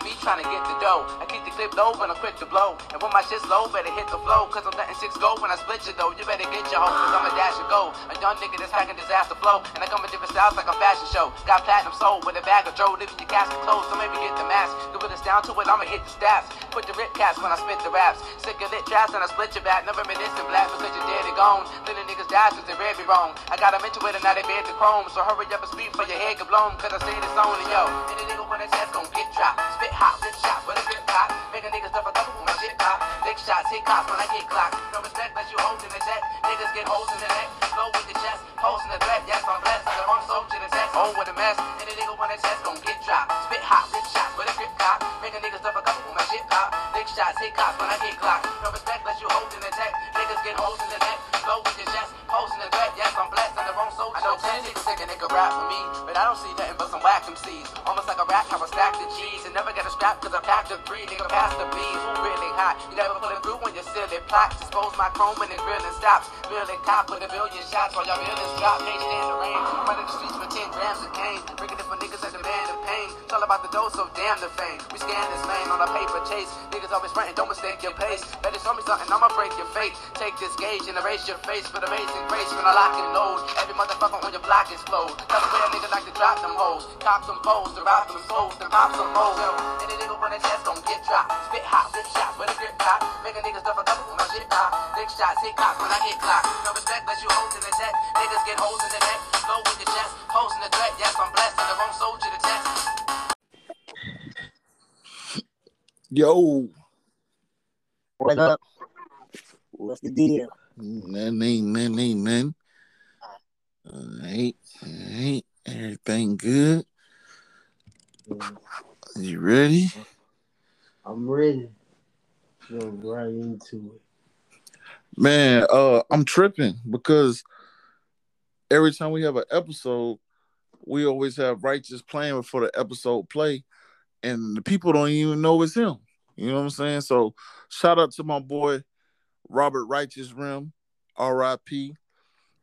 like me trying to get the dough. I keep the clip low when I'm quick to blow. And when my shit's low, better hit the flow. Cause I'm letting six go when I split you though. You better get your hoe, cause I'm a dash and go. A young nigga that's hacking disaster flow. And I come in different styles like a fashion show. Got platinum soul with a bag of Joe. Living your casket closed, so maybe get the mask. The realest down to it, I'ma hit the stats. Put the rip caps when I spit the raps. Sick of lit traps and I split your back. Never reminiscent black because you're dead and gone. Little niggas die since they read me wrong. I got them into it and now they bed the chrome. So hurry up and speak for your head get blown. Cause I say this on only yo. Any nigga when it's gon' get dropped. Spit hot, lip shot, with a grip pop. Make a nigga stuff a couple with my shit pop. Lick shots, hit cops when I get clocked. No respect unless you hold holding the tech. Niggas get holes in the neck. Go with the chest, posting the threat. Yes, I'm blessed. I'm on soul to the test. Oh, with a mess. Any nigga when it's gon' get dropped. Spit hot, lip shots with a grip pop. Make a nigga stuff a couple with my shit pop. Lick shots, hit cops when I get clocked. No respect unless you holding the tech. Niggas get holes in the neck. Go with the chest, posting the threat. Yes, I'm blessed. I'm on soul to the test. I know 10 niggas think a nigga rap for me, but I don't see nothing but some whack MCs. Almost like a rat, I stack the cheese and never get a strap cause I packed the three. Nigga, pass the bees, who really hot? You never put it through when you're silly plots. Expose my chrome when it really stops. Billing cop with a billion shots while y'all villains drop. Can't stand the rain. Running the streets for 10 grams of cane. Bringing it for niggas that demand the pain. It's all about the dose, so damn the fame. We scan this lane on a paper chase. Niggas always frontin', don't mistake your pace. Better show me something, I'ma break your fate. Take this gauge and erase your face with amazing grace when I lock and load. Every motherfucker on your block explode. That's way a nigga like to drop them hoes. Cop some foes, to rob them souls, then pop some hoes. Any nigga run a test gon' get dropped. Spit hot, lip shots with a grip pop. Make a nigga stuff a couple with my shit pop. Lick shots, hit cops when I get clocked. No respect unless you hoes in the tech. Niggas get holes in the neck. Go with the chest, posting the threat. Yes, I'm blessed, and the wrong soldier to test. Yo, What up? What's the deal? man, ain't, man, ain't, man. Uh, ain't, ain't everything good? You ready? I'm ready. Go right into it. Man, uh, I'm tripping because every time we have an episode, we always have righteous playing before the episode play, and the people don't even know it's him. You know what I'm saying? So shout out to my boy Robert Righteous Rim, R.I.P.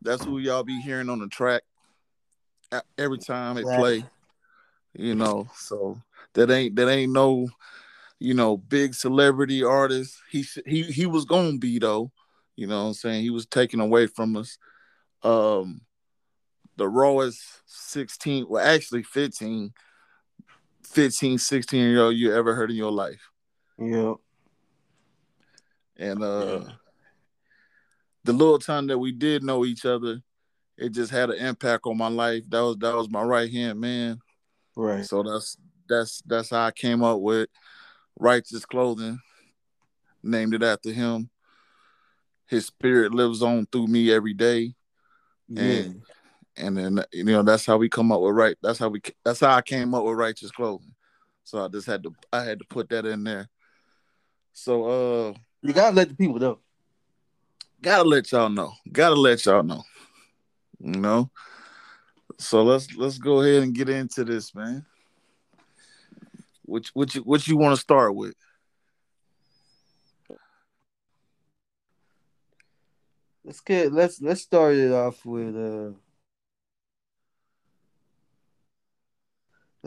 That's who y'all be hearing on the track every time it Right. play. You know, so that ain't that ain't no, you know, big celebrity artist. He he he was gonna be though. You know what I'm saying? He was taken away from us. Um the rawest 16, well actually 15, 15, 16 year old you ever heard in your life. Yeah. And uh the little time that we did know each other, it just had an impact on my life. That was that was my right hand man. Right. So that's that's that's how I came up with righteous clothing. Named it after him. His spirit lives on through me every day. Yeah. And and then you know that's how we come up with right. That's how we that's how I came up with righteous clothing. So I just had to I had to put that in there. So uh You gotta let the people know. gotta let y'all know. Gotta let y'all know. You know. So let's let's go ahead and get into this, man. Which which what you want to start with? Let's get let's let's start it off with uh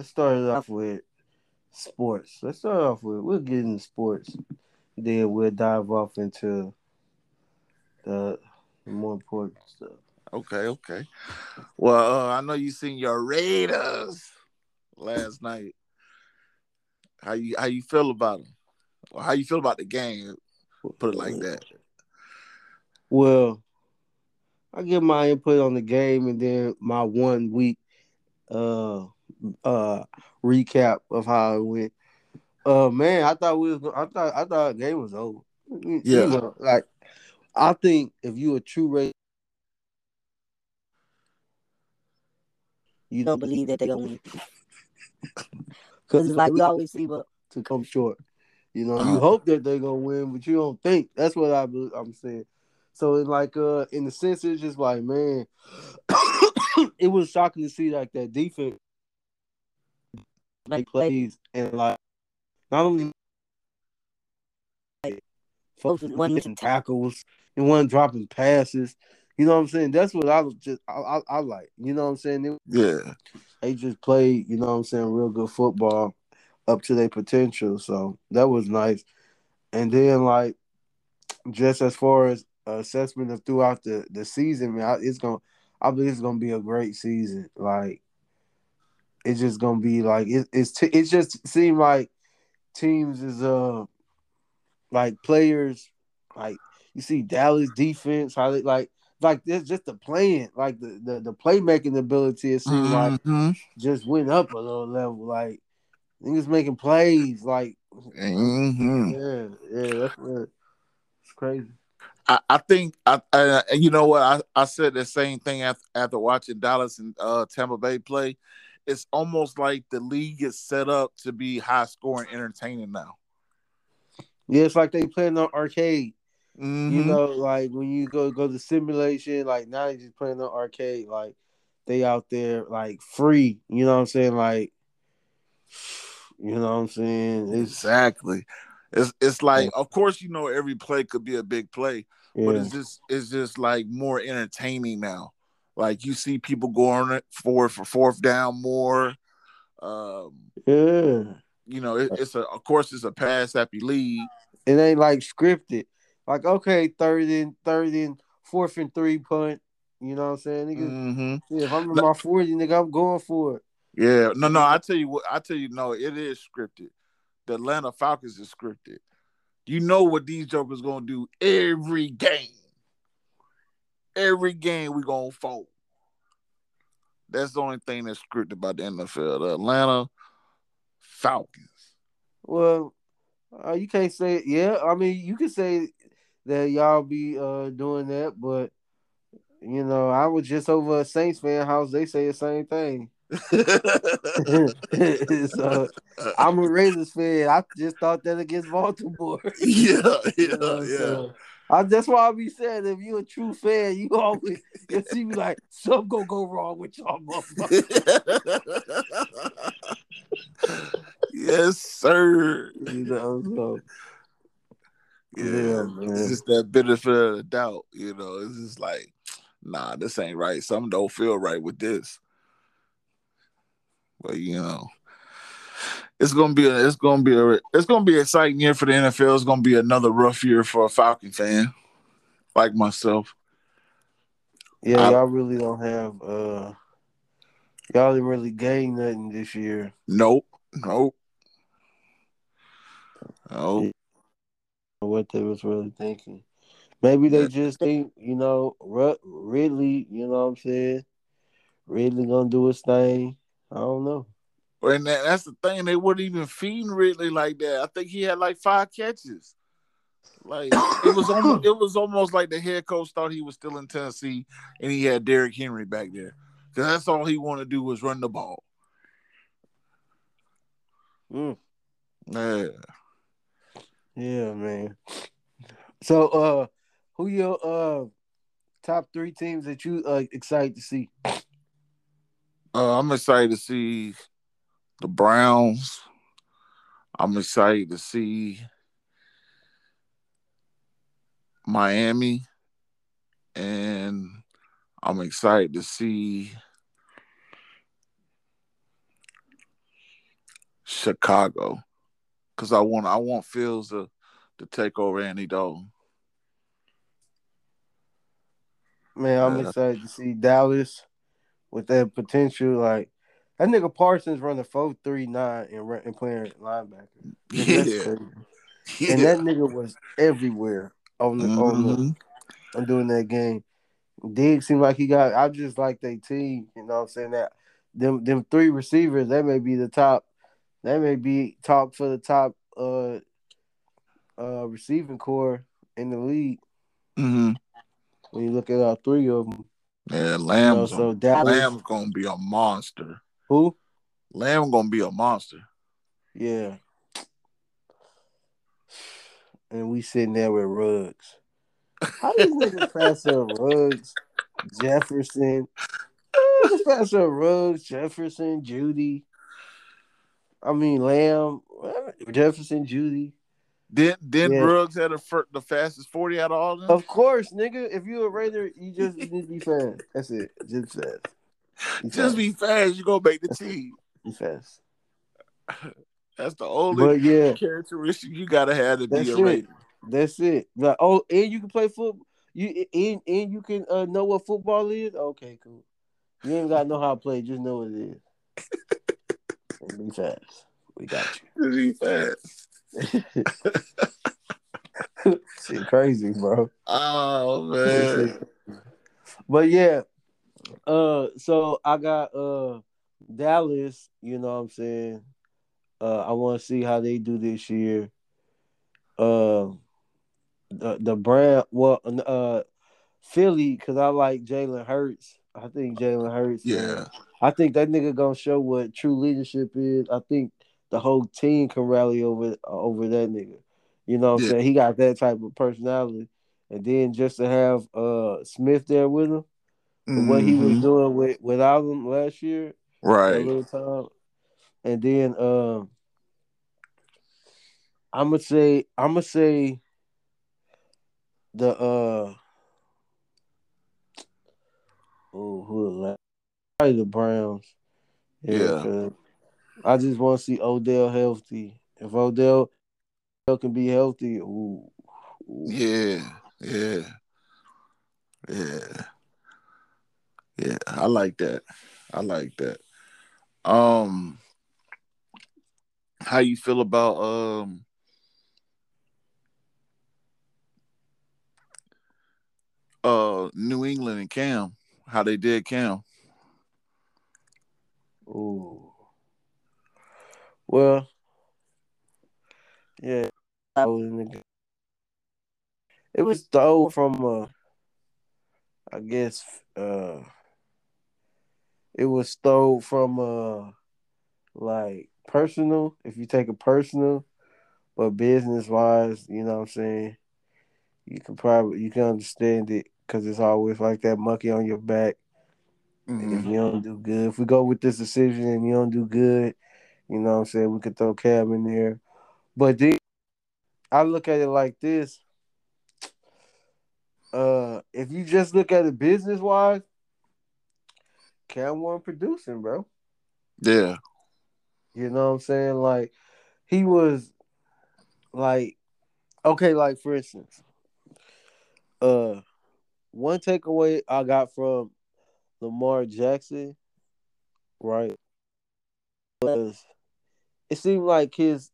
let's start it off with sports. Let's start off with we'll get into sports. Then we'll dive off into the, the more important stuff. Okay, okay. Well, uh, I know you seen your Raiders last night. How you how you feel about them? Or how you feel about the game? Put it like that. Well, I give my input on the game and then my one week uh uh recap of how it went. Uh man, I thought we was go- I thought I thought the game was over. You Yeah. know, like I think if you a true race you don't believe that they're gonna win. Cause it's like we always see but to come short. You know, you Uh-huh. hope that they're gonna win, but you don't think. That's what I I'm saying. So it's like uh in the sense it's just like man, it was shocking to see like that defense make plays and like not only like, folks wasn't missing tackles and wasn't dropping passes. You know what I'm saying? That's what I was just I, I, I like. You know what I'm saying? They, Yeah. they just played, you know what I'm saying, real good football. up to their potential. So that was nice. And then like just as far as assessment of throughout the the season, man, it's gonna I believe it's gonna be a great season. Like it's just gonna be like it, it's t- it just seemed like teams is uh like players like you see Dallas defense how they like like this just the playing like the the, the playmaking ability it seems Mhm. like just went up a little level like niggas making plays like Mhm. yeah yeah that's what it's crazy I, I think I, I you know what I, I said the same thing after, after watching Dallas and uh, Tampa Bay play. It's almost like the league is set up to be high scoring, entertaining now. yeah it's like they playing on arcade You Mhm. know, like when you go go to simulation, like now they just playing on arcade, like they out there like free. You know what I'm saying? Like, you know what I'm saying? It's exactly. It's it's like, of course, you know, every play could be a big play, but it's just it's just like more entertaining now. Like you see people going it for for fourth down more. Um, yeah. you know, it, it's a of course it's a pass happy league. It ain't like scripted. Like okay, third and third and fourth and three punt. You know what I'm saying? Nigga, hmm yeah, if I'm in my forty, nigga, I'm going for it. Yeah, no, no. I tell you what. I tell you, no. It is scripted. The Atlanta Falcons is scripted. You know what these jokers gonna do every game. Every game we gonna fold. That's the only thing that's scripted about the NFL. The Atlanta Falcons. Well, uh, you can't say yeah. I mean, you can say that y'all be uh doing that, but you know, I was just over a Saints fan house. They say the same thing. so I'm a Raiders fan. I just thought that against Baltimore. yeah, yeah, know, yeah. so I, that's why I be saying if you a true fan, you always you see me like something gonna go wrong with y'all, motherfuckers. yes, sir. you know, so Yeah, Yeah, man. it's just that benefit of the doubt. You know, it's just like, nah, this ain't right. Something don't feel right with this. But you know, it's gonna be a, it's gonna be a, it's gonna be an exciting year for the NFL. It's gonna be another rough year for a Falcon fan like myself. yeah, I- y'all really don't have uh y'all didn't really gain nothing this year. Nope, nope, nope. what they was really thinking. Maybe they just think, you know, Ridley, you know what I'm saying? Ridley gonna do his thing. I don't know. And that, that's the thing. They wouldn't even feed Ridley like that. I think he had like five catches. Like it was almost it was almost like the head coach thought he was still in Tennessee and he had Derrick Henry back there. Cause that's all he wanted to do was run the ball. Mm, Yeah. yeah, man. So uh who your uh top three teams that you uh excited to see? Uh, I'm excited to see the Browns. I'm excited to see Miami. And I'm excited to see Chicago. Cause I want I want Fields to, to take over Andy Dalton. Man, I'm Yeah. excited to see Dallas with that potential. Like that nigga Parsons running four three nine and, run- and playing linebacker. Yeah. yeah. And that nigga was everywhere on the on the Mhm. on doing that game. Diggs seemed like he got. I just like their team. You know what I'm saying? That them them three receivers. That may be the top. That may be top for the top uh uh receiving corps in the league Mhm. when you look at all three of them. Yeah, You know, Lamb's, so Dallas, Lamb's gonna be a monster. Who? Lamb gonna be a monster. Yeah. And we sitting there with Ruggs. How these niggas pass up Ruggs, Jefferson? Pass up Ruggs, Jefferson, Jeudy. I mean Lamb, Jefferson, Jeudy. Didn't didn't Yeah. Ruggs had the, fir- the fastest forty out of all of them? Of course, nigga. If you a Raider, you just need to be fast. That's it. Just fast. Be Just be fast, you gonna make the team. Be fast. That's the only But yeah, characteristic you gotta have to That's be a it. Raider. that's it. Like, oh, and you can play football. You and and you can uh, know what football is. Okay, cool. You ain't gotta know how to play. Just know what it is. Be fast. We got He fast. you. Shit, crazy, bro. Oh man. but yeah, uh, so I got uh Dallas. You know what I'm saying. Uh, I want to see how they do this year. Uh, the the brand well uh Philly because I like Jalen Hurts. I think Jalen Hurts. Yeah. I think that nigga gonna show what true leadership is. I think the whole team can rally over over that nigga. You know what I'm saying? He got that type of personality. And then just to have uh Smith there with him, for what he was Mhm. doing with without him last year, Right. little time. And then um I'm gonna say I'm gonna say the uh oh who? Probably the Browns. yeah. I just want to see Odell healthy. If Odell can be healthy, ooh, ooh. Yeah. Yeah. Yeah. Yeah. I like that. I like that. Um how you feel about um uh New England and Cam? How they did Cam? Ooh. Well, yeah, I was in the. It was stole from uh I guess uh it was stole from uh like personal, if you take it personal, but business wise, you know what I'm saying? You can probably you can understand it because it's always like that monkey on your back. And if you don't do good, if we go with this decision and you don't do good, you know what I'm saying, we could throw Cam in there. But then I look at it like this. Uh if you just look at it business wise, Cam wasn't producing, bro. Yeah. You know what I'm saying? Like he was like okay, like for instance, uh one takeaway I got from Lamar Jackson, right, was it seemed like his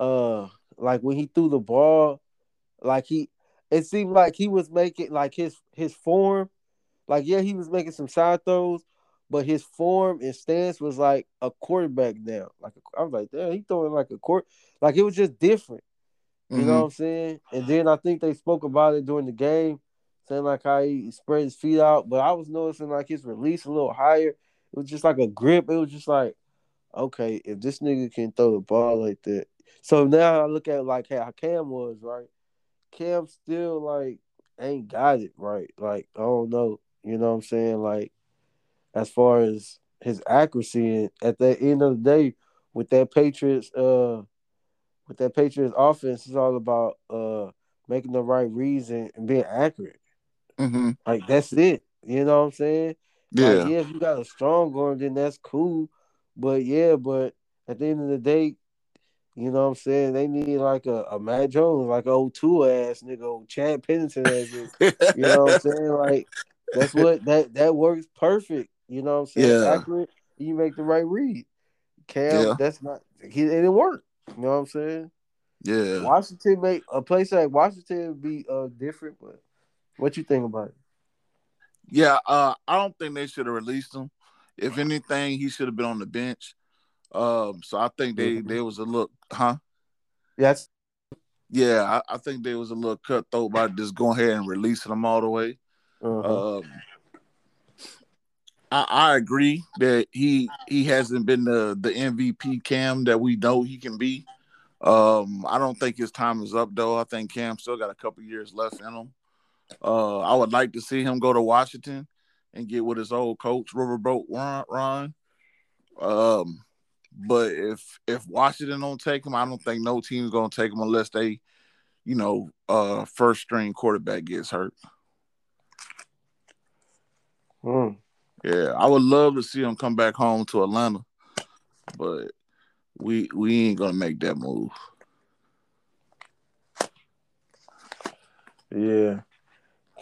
uh like when he threw the ball, like he it seemed like he was making like his his form, like yeah, he was making some side throws, but his form and stance was like a quarterback now. Like I was like, damn, he throwing like a court, like it was just different. You know mm-hmm. what I'm saying? And then I think they spoke about it during the game, saying like how he spread his feet out. But I was noticing like his release a little higher. It was just like a grip. It was just like, okay, if this nigga can throw the ball like that. So now I look at like how Cam was, right? Cam still like ain't got it right. Like, I don't know. You know what I'm saying? Like, as far as his accuracy and at the end of the day, with that Patriots uh with that Patriots offense, it's all about uh making the right reads and, and being accurate. Mm-hmm. Like that's it. You know what I'm saying? Yeah. Like, yeah, if you got a strong arm, then that's cool. But yeah, but at the end of the day, you know what I'm saying? They need like a, a Mac Jones, like old two ass nigga, old Chad Pennington ass. You know what I'm saying? Like that's what that that works perfect. You know what I'm saying? Yeah. Accurate. You make the right read. Cam, Yeah. that's not he it didn't work. You know what I'm saying? yeah. Washington make a place like Washington would be uh different, but what you think about it? Yeah, uh, I don't think they should have released him. If anything, he should have been on the bench. Um, so I think they Mhm. they was a look, huh? Yes. Yeah, I, I think they was a little cutthroat by just going ahead and releasing them all the way. uh-huh. Um, I, I agree that he he hasn't been the the MVP Cam that we know he can be. Um, I don't think his time is up though. I think Cam still got a couple years left in him. Uh, I would like to see him go to Washington and get with his old coach Riverboat Ron. Ron. Um, but if if Washington don't take him, I don't think no team's gonna take him unless they, you know, uh, first string quarterback gets hurt. Mm. Yeah, I would love to see him come back home to Atlanta, but we we ain't gonna make that move. Yeah.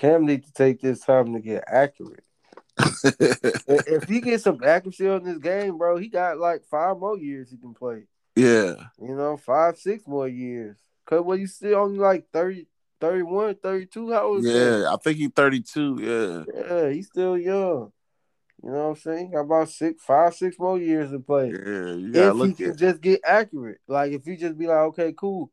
Cam need to take this time to get accurate. If he gets some accuracy on this game, bro, he got like five more years he can play. yeah, You know, five, six more years. Cause when you still only like 30, 31, 32, how old is that? yeah. I think he's 32. Yeah, Yeah, he's still young. You know what I'm saying? Got about six, five, six more years to play. yeah. You gotta if he look can at. just get accurate. Like if you just be like, okay, cool.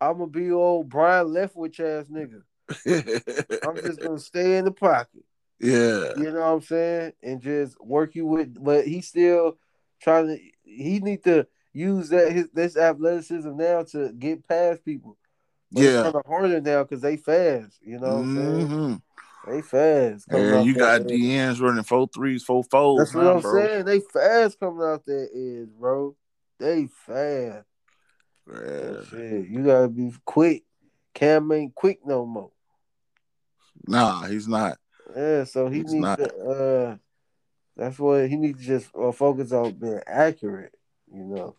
I'm gonna be old Byron Leftwich ass nigga. I'm just gonna stay in the pocket. yeah, You know what I'm saying? And just work you with but he's still trying to he need to use that his this athleticism now to get past people. But Yeah. it's kind of harder now because they fast. You know what I'm saying? Mm-hmm. They fast. coming Yeah, you got. DNs running four threes, four fours. That's what I'm bro. saying. They fast coming out that edge, bro. They fast. Yeah. Shit, you gotta be quick. Cam ain't quick no more. Nah, he's not. Yeah, so he He's needs not. to. Uh, that's what he needs to just uh, focus on being accurate, you know,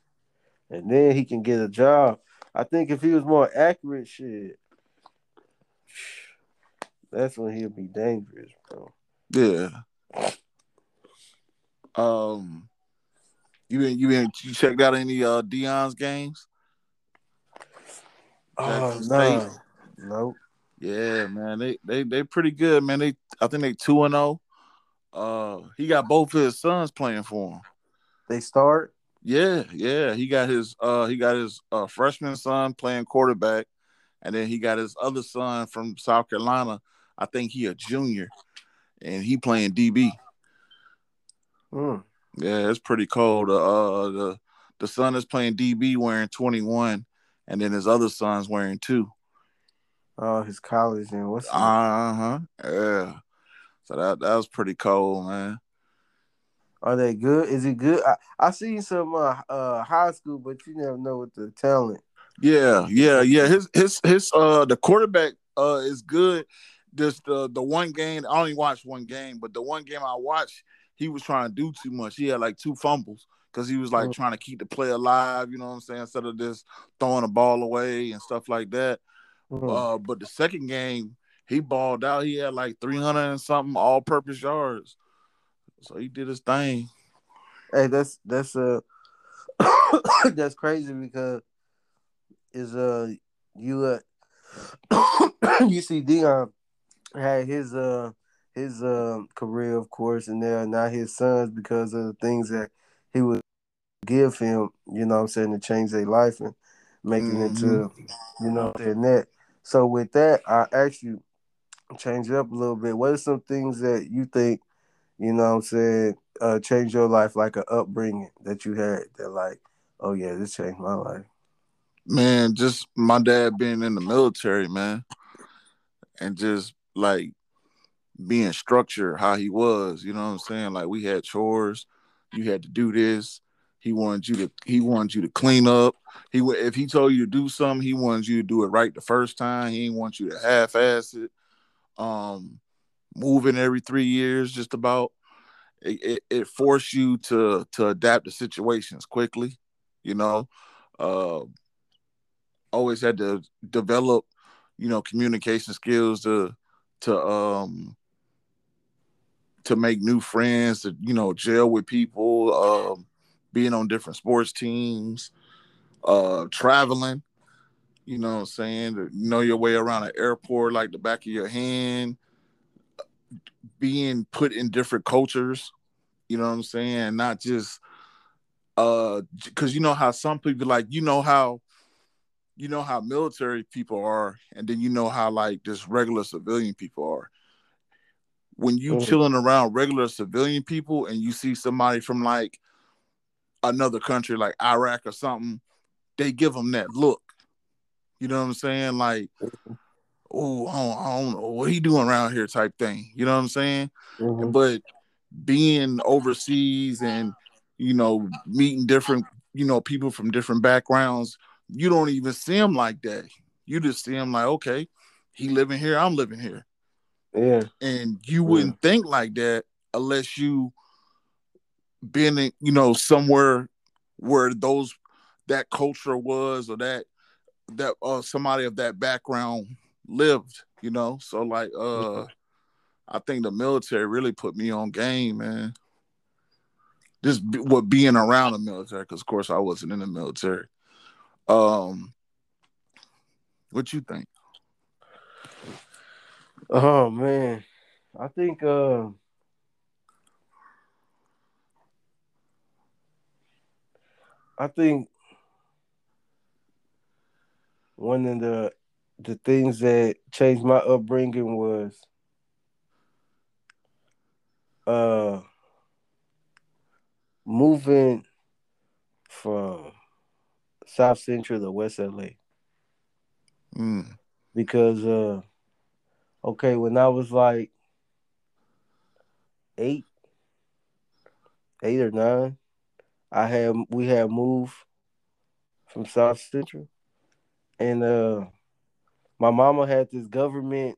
and then he can get a job. I think if he was more accurate, shit, that's when he'll be dangerous, bro. Yeah. Um, you been you been you checked out any uh Deion's games? Oh no, nope. Yeah, man, they they they pretty good, man. They I think they two and zero. Uh, he got both his sons playing for him. They start. Yeah, yeah. He got his uh he got his uh freshman son playing quarterback, and then he got his other son from South Carolina. I think he a junior, and he playing DB. Mm. Yeah, it's pretty cold. Uh, the the son is playing DB wearing 21, and then his other son's wearing two. Oh, his college and what's Uh huh. Yeah. So that that was pretty cold, man. Are they good? Is he good? I, I seen some uh, uh high school, but you never know what the talent. Yeah, yeah, yeah. His his his uh the quarterback uh is good. Just the the one game I only watched one game, but the one game I watched, he was trying to do too much. He had like two fumbles because he was like Mm. trying to keep the play alive. You know what I'm saying? Instead of just throwing the ball away and stuff like that. Mm. Uh, but the second game, he balled out. He had like 300 and something all-purpose yards. So he did his thing. Hey, that's that's uh that's crazy because is uh you uh you see Deion had his uh his uh career of course and they're not his sons because of the things that he would give him, you know what I'm saying, to change their life and make it to you know their net. So with that, I actually change it up a little bit. What are some things that you think, you know what I'm saying, uh change your life like an upbringing that you had that like, oh yeah, this changed my life. man, just my dad being in the military, man, and just like being structured how he was, you know what I'm saying? Like we had chores, you had to do this. He wanted you to he wanted you to clean up. He if he told you to do something, he wanted you to do it right the first time. He didn't want you to half ass it. Um moving every three years, just about it, it, it forced you to to adapt to situations quickly, you know. Uh always had to develop, you know, communication skills to to um to make new friends, to you know, jail with people, um, being on different sports teams, uh, traveling. You know what I'm saying? To know your way around an airport like the back of your hand, being put in different cultures, you know what I'm saying? Not just uh because you know how some people like you know how you know how military people are, and then you know how like just regular civilian people are. When you Mhm. chilling around regular civilian people and you see somebody from like another country like Iraq or something, they give them that look. You know what I'm saying? Like, oh, I don't, I don't know what he doing around here, type thing. You know what I'm saying? Mhm. But being overseas and you know meeting different you know people from different backgrounds, you don't even see him like that. You just see him like, okay, he living here, I'm living here, Yeah. and you wouldn't think like that unless you been in, you know somewhere where those that culture was or that that uh somebody of that background lived, you know. So like uh I think the military really put me on game, man. Just be, what being around the military, because of course I wasn't in the military. Um, what you think? Oh man, I think uh, I think one of the the things that changed my upbringing was uh moving from South Central to West LA. Mm. Because uh okay, when I was like eight, eight or nine, I had we had moved from South Central, and uh, my mama had this government.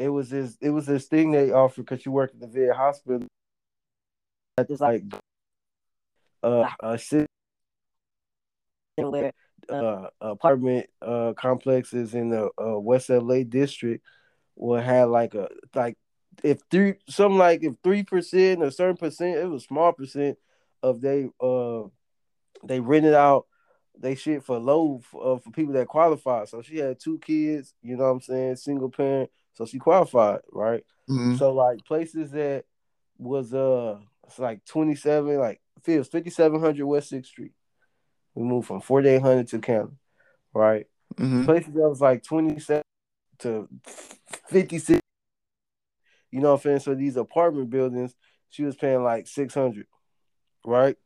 It was this. It was this thing they offered because she worked at the VA hospital. At this like uh, a city where uh, apartment uh, complexes in the uh, West LA district will have like a like if three something like if three percent or certain percent, it was small percent of they uh they rented out they shit for low for, uh, for people that qualify. So she had two kids, you know what I'm saying, single parent. So she qualified, right? Mhm. So like places that was uh it's like 27, like feels 5700 West Sixth Street. We moved from 4800 to Canada, right? Mhm. Places that was like 27 to 56. You know what I'm saying? So these apartment buildings, she was paying like 600, right?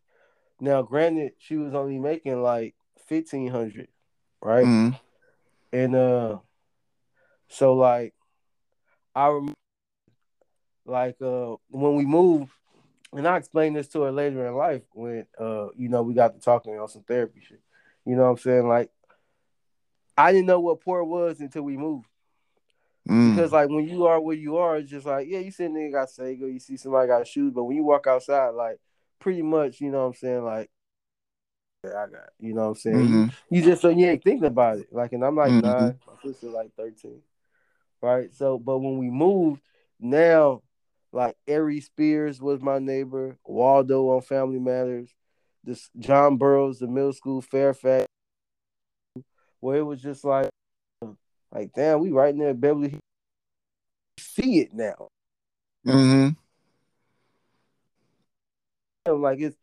Now, granted, she was only making like 1500, right? Mhm. And uh, so like, I remember, like uh, when we moved, and I explained this to her later in life when uh, you know, we got to talking on some therapy shit. You know what I'm saying? Like, I didn't know what poor was until we moved. Mm. Because like when you are where you are, it's just like, yeah, you sitting there got Sega, you see somebody got shoes, but when you walk outside, like pretty much, you know what I'm saying, like yeah, I got, you know what I'm saying? Mhm. You just so you ain't thinking about it. Like, and I'm like Mhm. nine, my sister like 13. Right. So, but when we moved, now like Ari Spears was my neighbor, Waldo on Family Matters, this John Burroughs, the middle school, Fairfax, where it was just like, like damn, we right near Beverly Hills. See it now. Mhm. Like it's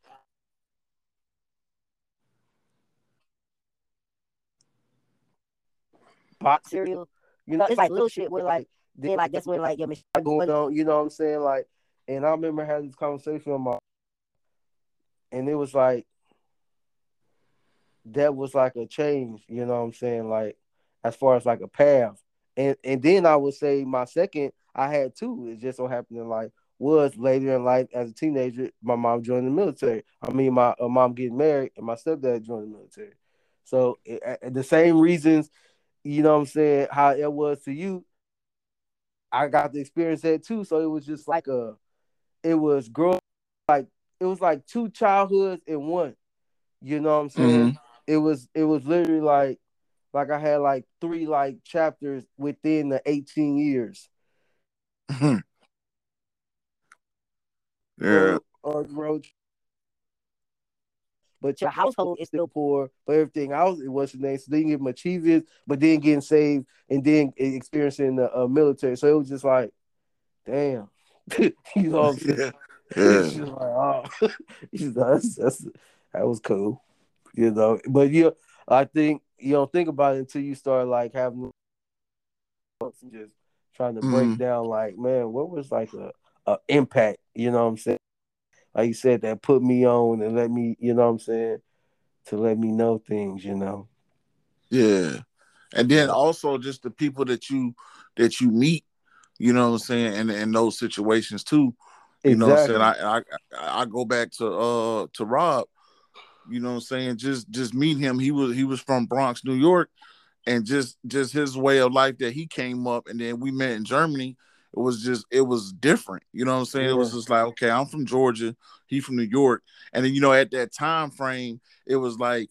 box cereal. You know, it's like little shit where like then like that's when like your going on, you know what I'm saying? Like and I remember having this conversation with my and it was like that was like a change, you know what I'm saying? Like as far as like a path. And and then I would say my second I had two. It just so happened in like was later in life as a teenager, my mom joined the military. I mean, my uh, mom getting married and my stepdad joined the military. So it, uh, the same reasons, you know what I'm saying, how it was to you, I got to experience that too. So it was just like a, it was growing like it was like two childhoods in one. You know what I'm saying? Mm-hmm. It was it was literally like like I had like three like chapters within the 18 years. Yeah. Or road. But your household is still poor, but everything else it wasn't nice. So then you get them achievements, but then getting saved and then experiencing the uh, military. So it was just like, damn, you know what I'm saying? Yeah. It's just like, oh, you know, that's, that's that was cool, you know. But you, I think you don't think about it until you start like having just trying to break Mhm. down. Like, man, what was like a, a impact? You know what I'm saying? Like you said, that put me on and let me, you know what I'm saying, to let me know things. You know. Yeah. And then also just the people that you that you meet, you know what I'm saying, in, in those situations too. You know what I'm saying? I, I I go back to uh to Rob, you know what I'm saying? Just just meet him. He was he was from Bronx, New York, and just just his way of life that he came up and then we met in Germany. It was just it was different. You know what I'm saying? It was just like, okay, I'm from Georgia, he from New York. And then you know, at that time frame, it was like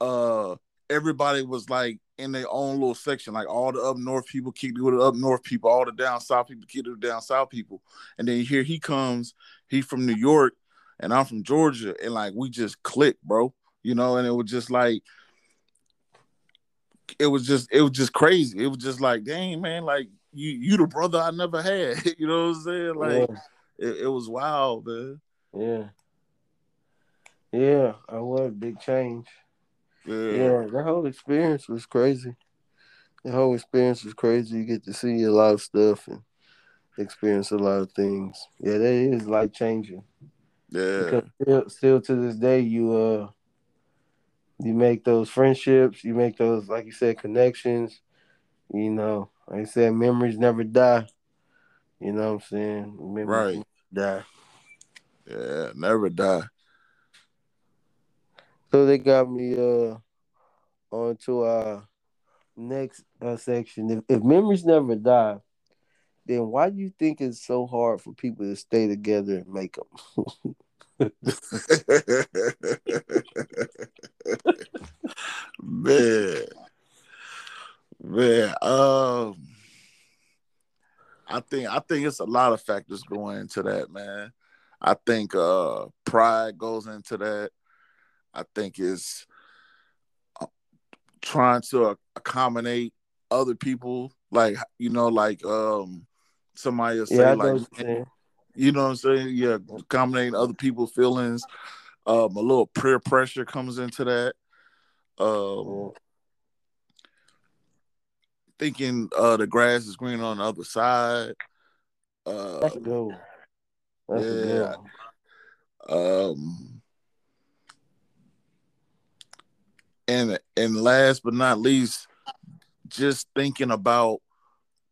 uh everybody was like in their own little section. Like all the up north people kicked it with the up north people, all the down south people kicked it with the down south people. And then here he comes, he from New York and I'm from Georgia, and like we just clicked, bro. You know, and it was just like it was just it was just crazy. It was just like, dang man, like you you the brother I never had. you know what I'm saying? Like Yeah. it, it was wild, man. Yeah. Yeah, I was big change. Yeah. Yeah, that whole experience was crazy. The whole experience was crazy. You get to see a lot of stuff and experience a lot of things. Yeah, that is life changing. Yeah. Because still, still to this day, you uh, you make those friendships. You make those, like you said, connections. You know, like I said, memories never die. You know what I'm saying? Memories Right. die. Yeah. Never die. So they got me uh on to our next uh, section. If, if memories never die, then why do you think it's so hard for people to stay together and make them? man, man. Um, I think I think it's a lot of factors going into that, man. I think uh pride goes into that. I think it's uh, trying to accommodate other people, like you know, like um somebody will say yeah, like you know what I'm saying? Yeah, accommodating other people's feelings. Um, a little peer pressure comes into that. Um, thinking uh, the grass is green on the other side. Uh, That's a good. That's good yeah. one. um, and and last but not least, just thinking about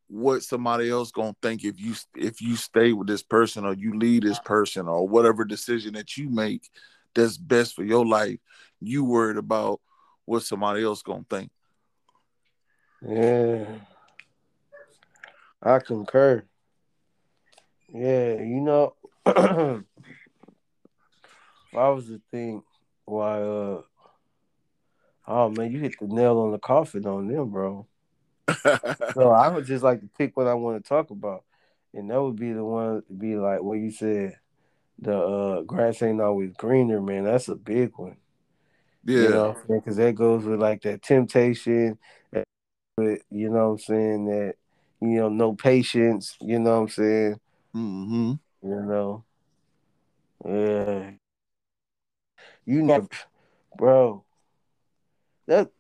what somebody else gonna think if you if you stay with this person or you leave this person or whatever decision that you make that's best for your life. You worried about what somebody else gonna think. Yeah. I concur. Yeah, you know, if I was to think why uh oh man, you hit the nail on the coffin on them, bro. So I would just like to pick what I want to talk about. And that would be the one to be like what you said, the uh grass ain't always greener, man. That's a big one. yeah, You know, because that goes with like that temptation, that- you know what I'm saying, that you know, no patience, you know what I'm saying? hmm You know. Yeah. You never bro. That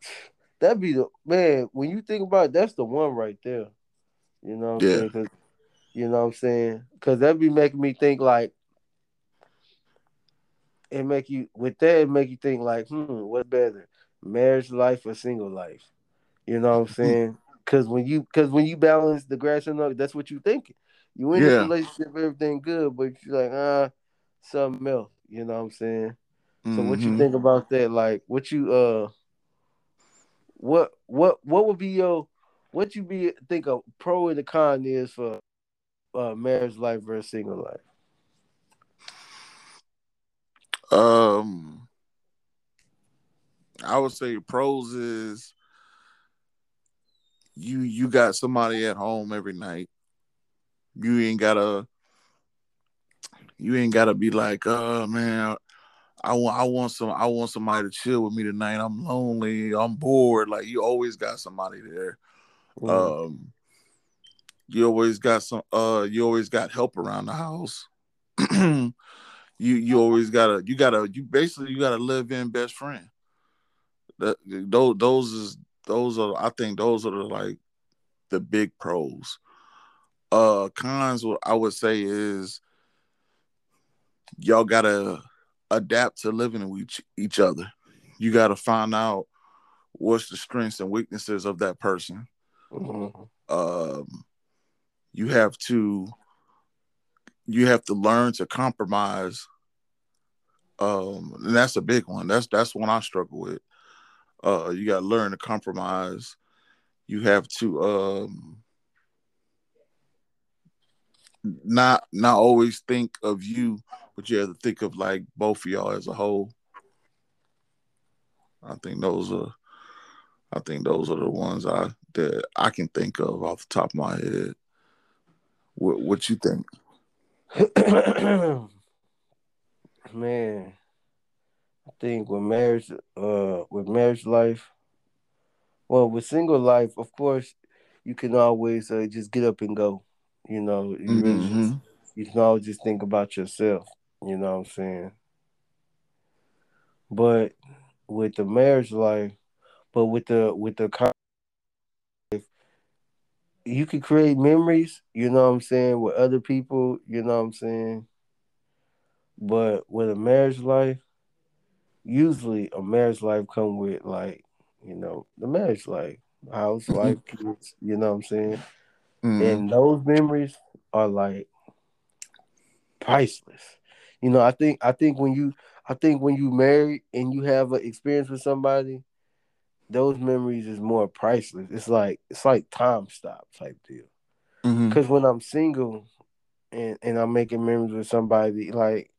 that be the man, when you think about it, that's the one right there. You know what I'm Yeah. saying? 'Cause- you know what I'm saying? Cause that be making me think like it make you with that it make you think like, hmm, what's better? Marriage life or single life? You know what I'm saying? Cause when you cause when you balance the grass and all, that's what you thinking. You in Yeah. this relationship, everything good, but you're like, ah, something else. You know what I'm saying? So what you Mhm. think about that? Like what you uh what what what would be your what you be think a pro and the con is for uh marriage life versus single life? Um, I would say pros is you you got somebody at home every night. You ain't gotta you ain't gotta be like, oh man, I want I want some I want somebody to chill with me tonight. I'm lonely, I'm bored. Like you always got somebody there. Mm. Um you always got some uh you always got help around the house. you you always gotta you gotta you basically you gotta live in best friend. That those those is those are I think those are the like the big pros. Uh cons what I would say is y'all gotta adapt to living with each, each other. You gotta find out what's the strengths and weaknesses of that person. Mhm. Um you have to you have to learn to compromise. Um and that's a big one. That's that's one I struggle with. Uh you gotta learn to compromise. You have to um not not always think of you, but you have to think of like both of y'all as a whole. I think those are I think those are the ones I that I can think of off the top of my head. What what you think? Man, I think with marriage, uh, with marriage life, well, with single life, of course, you can always uh, just get up and go. You know, you really Mhm. just, you can always just think about yourself. You know what I'm saying? But with the marriage life, but with the with the you can create memories. You know what I'm saying with other people. You know what I'm saying. But with a marriage life, usually a marriage life come with like, you know, the marriage life, house, wife, kids, you know what I'm saying? Mhm. And those memories are like priceless. You know, I think I think when you I think when you marry and you have an experience with somebody, those memories is more priceless. It's like it's like time stop type deal. Because when I'm single and, and I'm making memories with somebody, like,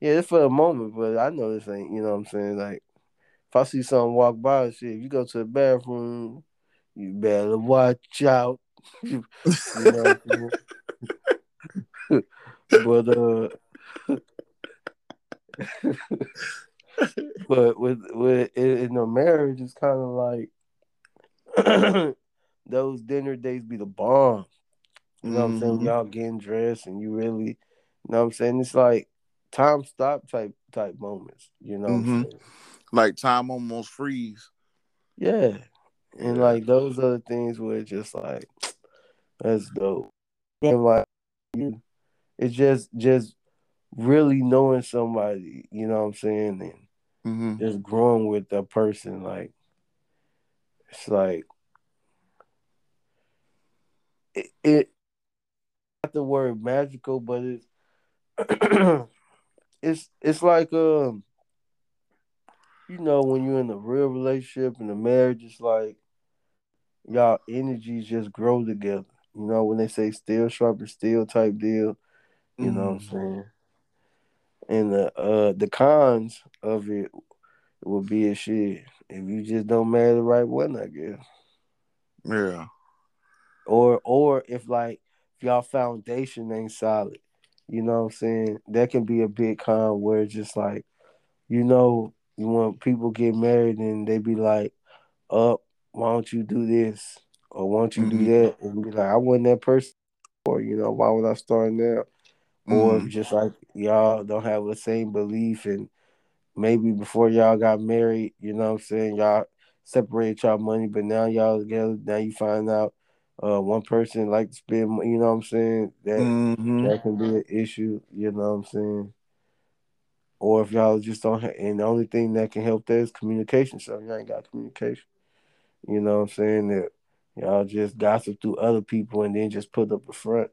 yeah, it's for a moment, but I know this ain't, you know what I'm saying? Like, if I see someone walk by, shit, if you go to the bathroom, you better watch out. you know what I'm but, uh, but with, with in a marriage, it's kind of like those dinner dates be the bomb. You know what I'm saying? Mhm. Y'all getting dressed and you really, you know what I'm saying? It's like time stop type type moments. You know what Mhm. Like time almost freeze. Yeah. And like those are the things where it's just like that's dope. And like you it's just just really knowing somebody, you know what I'm saying, and Mhm. just growing with that person, like it's like it, it not the word magical, but it's it's it's like um you know when you're in a real relationship and a marriage it's like y'all energies just grow together. You know, when they say steel sharper steel type deal, you know what I'm Mhm. saying? And the uh the cons of it would be a shit. If you just don't marry the right one, I guess. Yeah. Or or if like if y'all foundation ain't solid, you know what I'm saying? That can be a big con where it's just like, you know, you want people get married and they be like, up, why don't you do this? Or why don't you do Mhm. that? And be like, I wasn't that person or you know, why would I start now? Or Mhm. just like y'all don't have the same belief and maybe before y'all got married, you know what I'm saying, y'all separated y'all money, but now y'all together, now you find out uh one person like to spend you know what I'm saying, that Mhm. that can be an issue, you know what I'm saying? Or if y'all just don't have, and the only thing that can help there is communication. So y'all ain't got communication. You know what I'm saying? That y'all just gossip through other people and then just put up a front.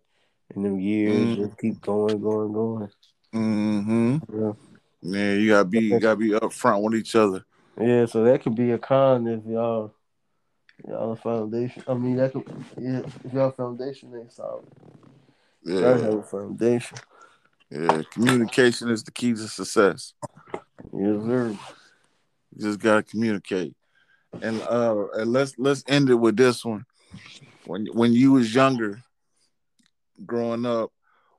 And them years Mhm. just keep going, going, going. Mm Mhm. Yeah. Yeah, you gotta be you gotta be upfront with each other. Yeah, so that could be a con if y'all y'all a foundation. I mean that could yeah, if y'all foundation ain't solid. Yeah. have a foundation. Yeah. Communication is the key to success. Yes, sir. You just gotta communicate. And uh and let's let's end it with this one. When when you was younger, growing up,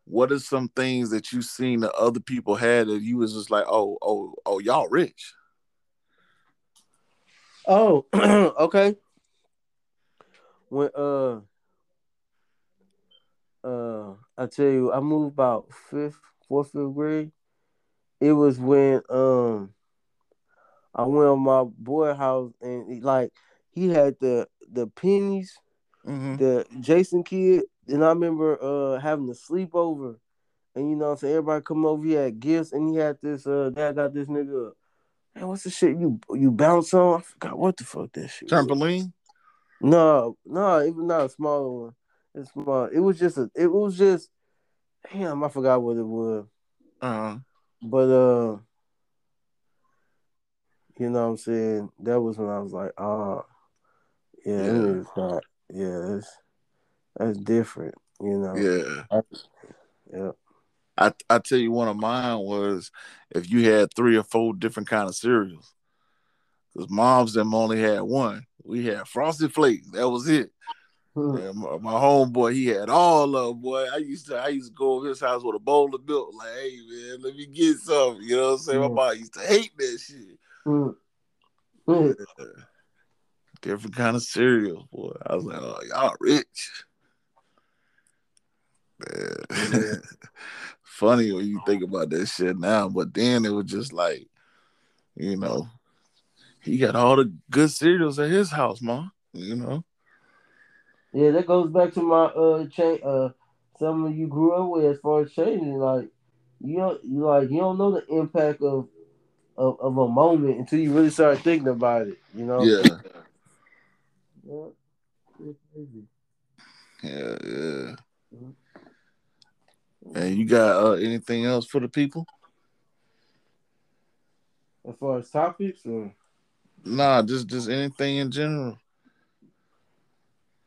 what are some things that you seen that other people had that you was just like, oh, oh, oh, y'all rich? Oh, okay. When uh uh I tell you, I moved about fifth, fourth, fifth grade. It was when um I went on my boy house and he, like he had the the pennies, Mm-hmm. the Jason Kidd, and I remember uh having a sleepover, and you know I'm saying everybody come over, he had gifts, and he had this uh dad got this nigga. Man, what's the shit you you bounce on? I forgot what the fuck that shit. was. No, no, even not a smaller one. It's small. It was just a. It was just. Damn, I forgot what it was. Uh-huh. But uh, you know what I'm saying. That was when I was like, ah, yeah, Yeah. that nigga's not. Yeah, that's that's different. You know. Yeah. I- yeah. I I tell you one of mine was if you had three or four different kind of cereals. Cause moms them only had one. We had frosted flakes. That was it. Hmm. And my, my homeboy, he had all of them, boy. I used to I used to go over his house with a bowl of milk, like, hey man, let me get some. You know what I'm saying? My Mm. mom used to hate that shit. Hmm. Hmm. Different kind of cereal, boy. I was like, oh, y'all rich. Man. Funny when you think about that shit now, but then it was just like, you know, he got all the good cereals at his house, ma. You know. Yeah, that goes back to my uh chain uh some of you grew up with as far as changing. Like you don't you like you don't know the impact of of, of a moment until you really start thinking about it, you know? Yeah. Yeah. Yeah, yeah. And you got uh, anything else for the people? As far as topics or Nah, just just anything in general.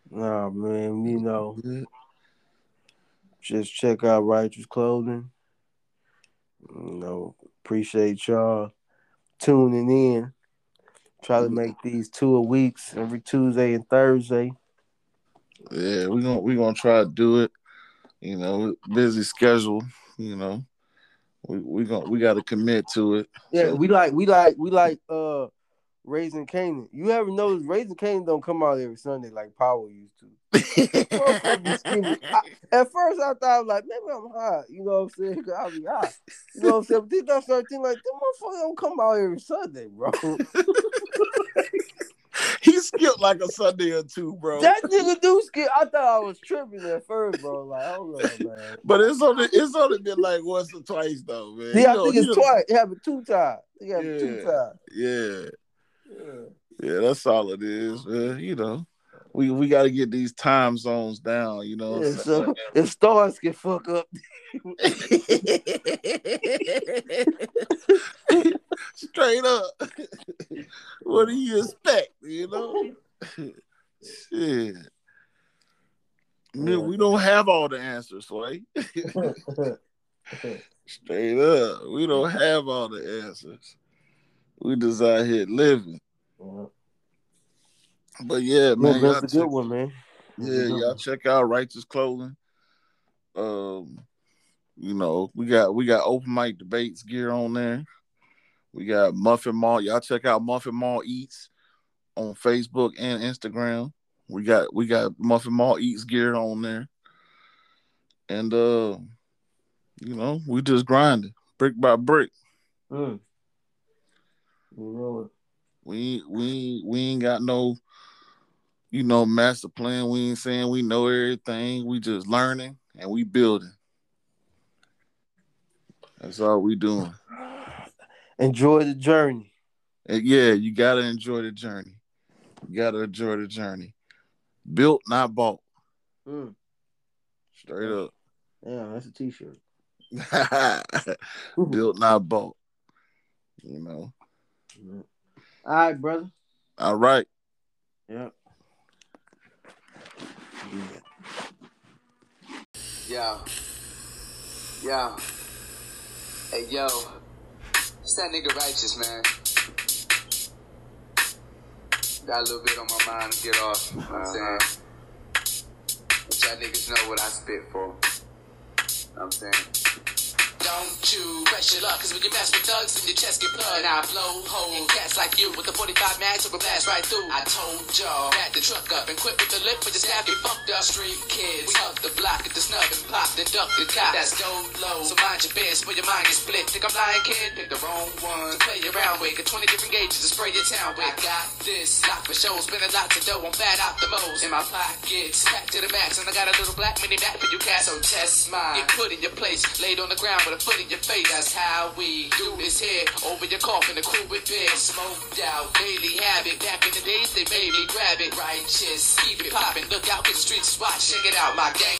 nah man, you know, Yeah. just check out righteous clothing. You know, appreciate y'all tuning in. Try to make these two a weeks every Tuesday and Thursday. Yeah, we're gonna we gonna try to do it. You know, busy schedule. You know, we we gonna we got to commit to it. Yeah, So- we like we like we like uh Raising Kanan. You ever noticed Raising Kanan don't come out every Sunday like Power used to. Motherfucker be screaming. I- at first I thought I was like, maybe I'm hot. You know what I'm saying? I'll be hot. You know what I'm saying? But then I started thinking like, them motherfuckers don't come out every Sunday, bro. he skipped like a Sunday or two, bro. that nigga do skip. I thought I was tripping at first, bro. Like, hold on, man. but it's only it's only been like once or twice though, man. Yeah, I You know, think it's know- twice. It happened two times. It happened two times. Yeah, Yeah. that's all it is, man. You know, we we got to get these time zones down. You know, Yeah, uh, so if stars can fuck up, Straight up. what do you expect? You know? Shit. Man, we don't have all the answers, right? Straight up. We don't have all the answers. We just out here living. But yeah, man. that's a check- good one, man. Yeah, y'all check out Righteous Clothing. Um, you know, we got we got open mic debates gear on there. We got Muffin Mall. Y'all check out Muffin Mall Eats on Facebook and Instagram. We got we got Muffin Mall Eats gear on there. And uh, you know, we just grinding brick by brick. Mm. We ain't- we we ain't got no, you know, master plan. We ain't saying we know everything. We just learning and we building. That's all we doing. Enjoy the journey. And yeah, you gotta enjoy the journey. You gotta enjoy the journey. Built, not bought. Mm. Straight up. Yeah, that's a t-shirt. Built, not bought. You know. All right, brother. All right. Yep. Yeah. Yo. Yo. Hey, yo. It's that nigga righteous, man. Got a little bit on my mind to get off. You know what I'm uh-huh. saying? But y'all niggas know what I spit for. You know what I'm saying? Don't you pressure luck, cause when you mess with thugs, then your chest get plugged. And I blow holes, cats like you with the 45 mags, so we blast right through. I told y'all, back the truck up and quit with the lip, but just have you fucked up. Street kids, we hug the block at the snub and pop, then duck the cop. That's go low, so mind your biz, but your mind is split. Think I'm lying, kid? Pick the wrong one to play around with. Got 20 different gauges to spray your town with. I got this, lock for shows, spend a lot to dough, I'm fat out the most. In my pockets, packed to the max, and I got a little black mini Mac for you cats, so test mine. Get put in your place, laid on the ground with a foot in your face. That's how we do this here. Over your coffin, the crew with big smoked out, daily habit. Back in the days, they made me grab it. Righteous, keep it poppin'. Look out, the streets watch. Check it out, my gang